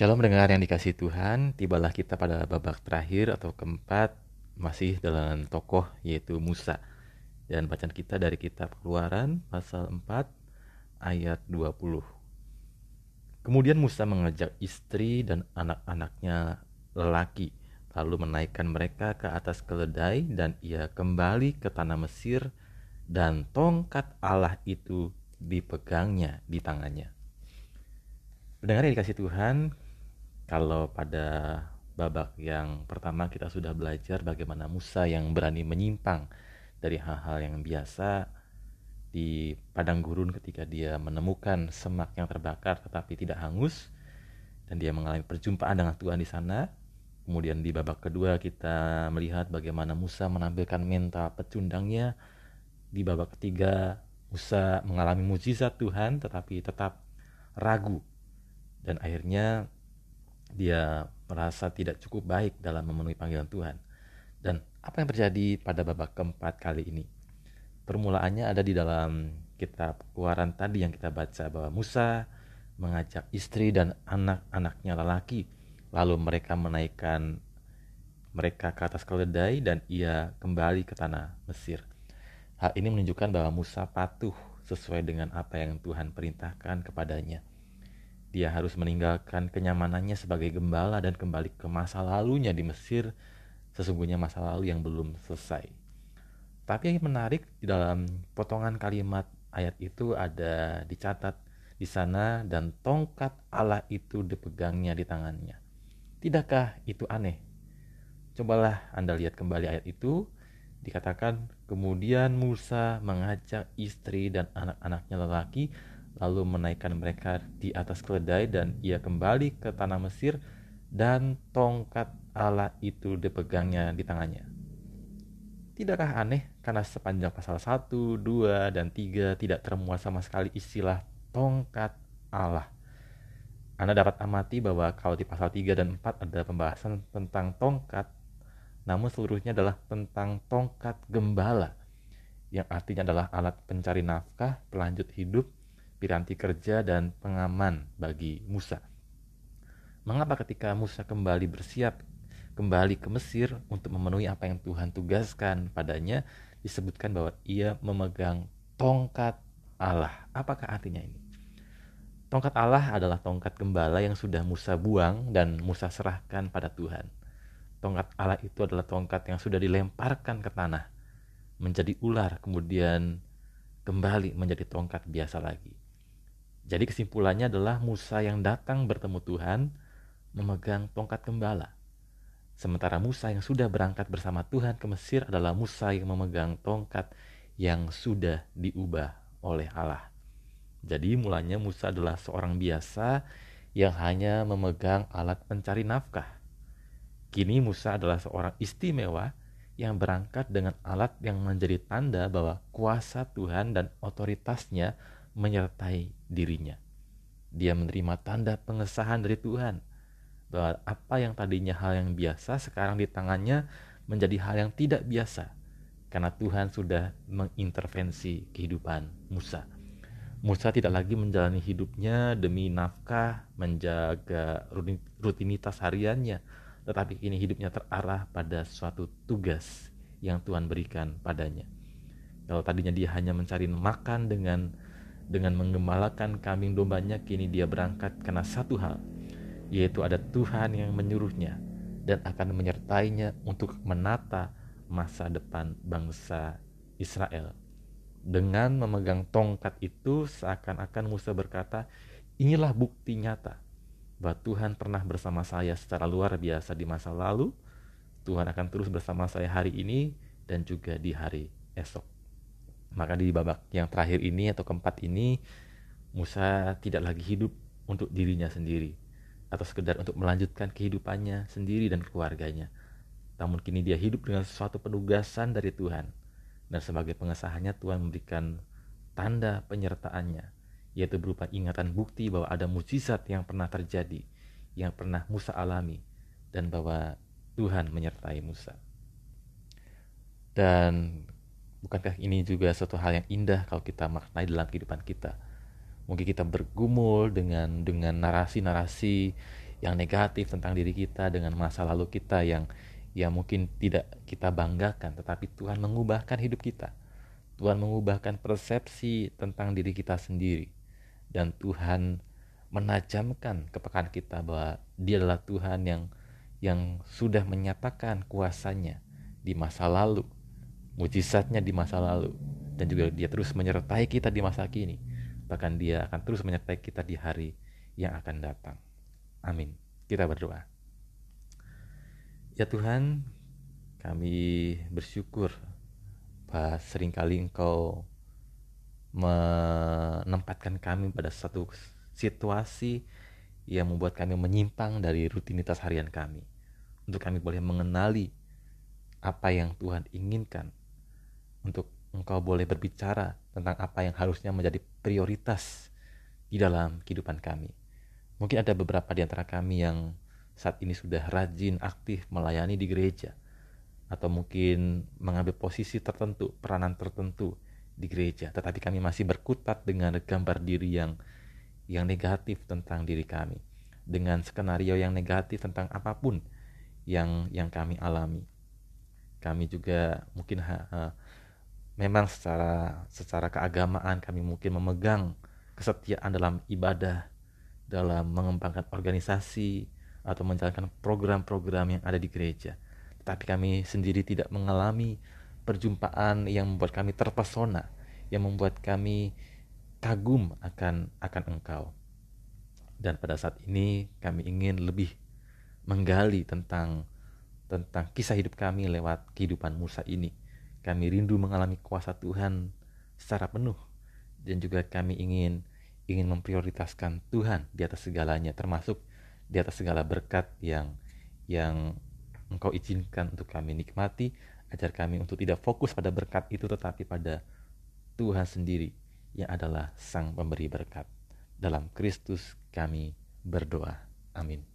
Shalom mendengar yang dikasih Tuhan, tibalah kita pada babak terakhir atau keempat masih dalam tokoh yaitu Musa. Dan bacaan kita dari kitab Keluaran pasal 4 ayat 20. Kemudian Musa mengajak istri dan anak-anaknya lelaki, lalu menaikkan mereka ke atas keledai dan ia kembali ke tanah Mesir dan tongkat Allah itu dipegangnya di tangannya. Mendengar yang dikasih Tuhan, kalau pada babak yang pertama kita sudah belajar bagaimana Musa yang berani menyimpang dari hal-hal yang biasa di padang gurun ketika dia menemukan semak yang terbakar tetapi tidak hangus dan dia mengalami perjumpaan dengan Tuhan di sana. Kemudian di babak kedua kita melihat bagaimana Musa menampilkan mental pecundangnya. Di babak ketiga Musa mengalami mujizat Tuhan tetapi tetap ragu dan akhirnya dia merasa tidak cukup baik dalam memenuhi panggilan Tuhan. Dan apa yang terjadi pada babak keempat kali ini? Permulaannya ada di dalam kitab keluaran tadi yang kita baca bahwa Musa mengajak istri dan anak-anaknya lelaki. Lalu mereka menaikkan mereka ke atas keledai dan ia kembali ke tanah Mesir. Hal ini menunjukkan bahwa Musa patuh sesuai dengan apa yang Tuhan perintahkan kepadanya. Dia harus meninggalkan kenyamanannya sebagai gembala dan kembali ke masa lalunya di Mesir, sesungguhnya masa lalu yang belum selesai. Tapi yang menarik di dalam potongan kalimat ayat itu ada dicatat di sana dan tongkat Allah itu dipegangnya di tangannya. Tidakkah itu aneh? Cobalah Anda lihat kembali ayat itu. Dikatakan kemudian Musa mengajak istri dan anak-anaknya lelaki lalu menaikkan mereka di atas keledai dan ia kembali ke tanah Mesir dan tongkat Allah itu dipegangnya di tangannya. Tidakkah aneh karena sepanjang pasal 1, 2, dan 3 tidak termuat sama sekali istilah tongkat Allah. Anda dapat amati bahwa kalau di pasal 3 dan 4 ada pembahasan tentang tongkat, namun seluruhnya adalah tentang tongkat gembala, yang artinya adalah alat pencari nafkah, pelanjut hidup, piranti kerja dan pengaman bagi Musa. Mengapa ketika Musa kembali bersiap kembali ke Mesir untuk memenuhi apa yang Tuhan tugaskan padanya disebutkan bahwa ia memegang tongkat Allah. Apakah artinya ini? Tongkat Allah adalah tongkat gembala yang sudah Musa buang dan Musa serahkan pada Tuhan. Tongkat Allah itu adalah tongkat yang sudah dilemparkan ke tanah menjadi ular kemudian kembali menjadi tongkat biasa lagi. Jadi kesimpulannya adalah Musa yang datang bertemu Tuhan memegang tongkat gembala. Sementara Musa yang sudah berangkat bersama Tuhan ke Mesir adalah Musa yang memegang tongkat yang sudah diubah oleh Allah. Jadi mulanya Musa adalah seorang biasa yang hanya memegang alat pencari nafkah. Kini Musa adalah seorang istimewa yang berangkat dengan alat yang menjadi tanda bahwa kuasa Tuhan dan otoritasnya menyertai dirinya. Dia menerima tanda pengesahan dari Tuhan bahwa apa yang tadinya hal yang biasa sekarang di tangannya menjadi hal yang tidak biasa karena Tuhan sudah mengintervensi kehidupan Musa. Musa tidak lagi menjalani hidupnya demi nafkah, menjaga rutinitas hariannya, tetapi kini hidupnya terarah pada suatu tugas yang Tuhan berikan padanya. Kalau tadinya dia hanya mencari makan dengan dengan menggembalakan kambing dombanya kini dia berangkat karena satu hal yaitu ada Tuhan yang menyuruhnya dan akan menyertainya untuk menata masa depan bangsa Israel. Dengan memegang tongkat itu seakan-akan Musa berkata, inilah bukti nyata bahwa Tuhan pernah bersama saya secara luar biasa di masa lalu, Tuhan akan terus bersama saya hari ini dan juga di hari esok. Maka di babak yang terakhir ini atau keempat ini Musa tidak lagi hidup untuk dirinya sendiri atau sekedar untuk melanjutkan kehidupannya sendiri dan keluarganya. Namun kini dia hidup dengan sesuatu penugasan dari Tuhan. Dan sebagai pengesahannya Tuhan memberikan tanda penyertaannya, yaitu berupa ingatan bukti bahwa ada mujizat yang pernah terjadi, yang pernah Musa alami, dan bahwa Tuhan menyertai Musa. Dan Bukankah ini juga suatu hal yang indah kalau kita maknai dalam kehidupan kita? Mungkin kita bergumul dengan dengan narasi-narasi yang negatif tentang diri kita dengan masa lalu kita yang yang mungkin tidak kita banggakan tetapi Tuhan mengubahkan hidup kita. Tuhan mengubahkan persepsi tentang diri kita sendiri. Dan Tuhan menajamkan kepekaan kita bahwa dia adalah Tuhan yang yang sudah menyatakan kuasanya di masa lalu mujizatnya di masa lalu dan juga dia terus menyertai kita di masa kini bahkan dia akan terus menyertai kita di hari yang akan datang amin kita berdoa Ya Tuhan, kami bersyukur bahwa sering kali Engkau menempatkan kami pada satu situasi yang membuat kami menyimpang dari rutinitas harian kami. Untuk kami boleh mengenali apa yang Tuhan inginkan. Untuk Engkau boleh berbicara tentang apa yang harusnya menjadi prioritas di dalam kehidupan kami. Mungkin ada beberapa di antara kami yang saat ini sudah rajin aktif melayani di gereja atau mungkin mengambil posisi tertentu, peranan tertentu di gereja, tetapi kami masih berkutat dengan gambar diri yang yang negatif tentang diri kami, dengan skenario yang negatif tentang apa pun yang yang kami alami. Kami juga mungkin ha, ha, memang secara secara keagamaan kami mungkin memegang kesetiaan dalam ibadah, dalam mengembangkan organisasi, atau menjalankan program-program yang ada di gereja. Tetapi kami sendiri tidak mengalami perjumpaan yang membuat kami terpesona, yang membuat kami kagum akan akan Engkau. Dan pada saat ini kami ingin lebih menggali tentang tentang kisah hidup kami lewat kehidupan Musa ini. Kami rindu mengalami kuasa Tuhan secara penuh dan juga kami ingin ingin memprioritaskan Tuhan di atas segalanya termasuk di atas segala berkat yang yang engkau izinkan untuk kami nikmati ajar kami untuk tidak fokus pada berkat itu tetapi pada Tuhan sendiri yang adalah sang pemberi berkat. Dalam Kristus kami berdoa. Amin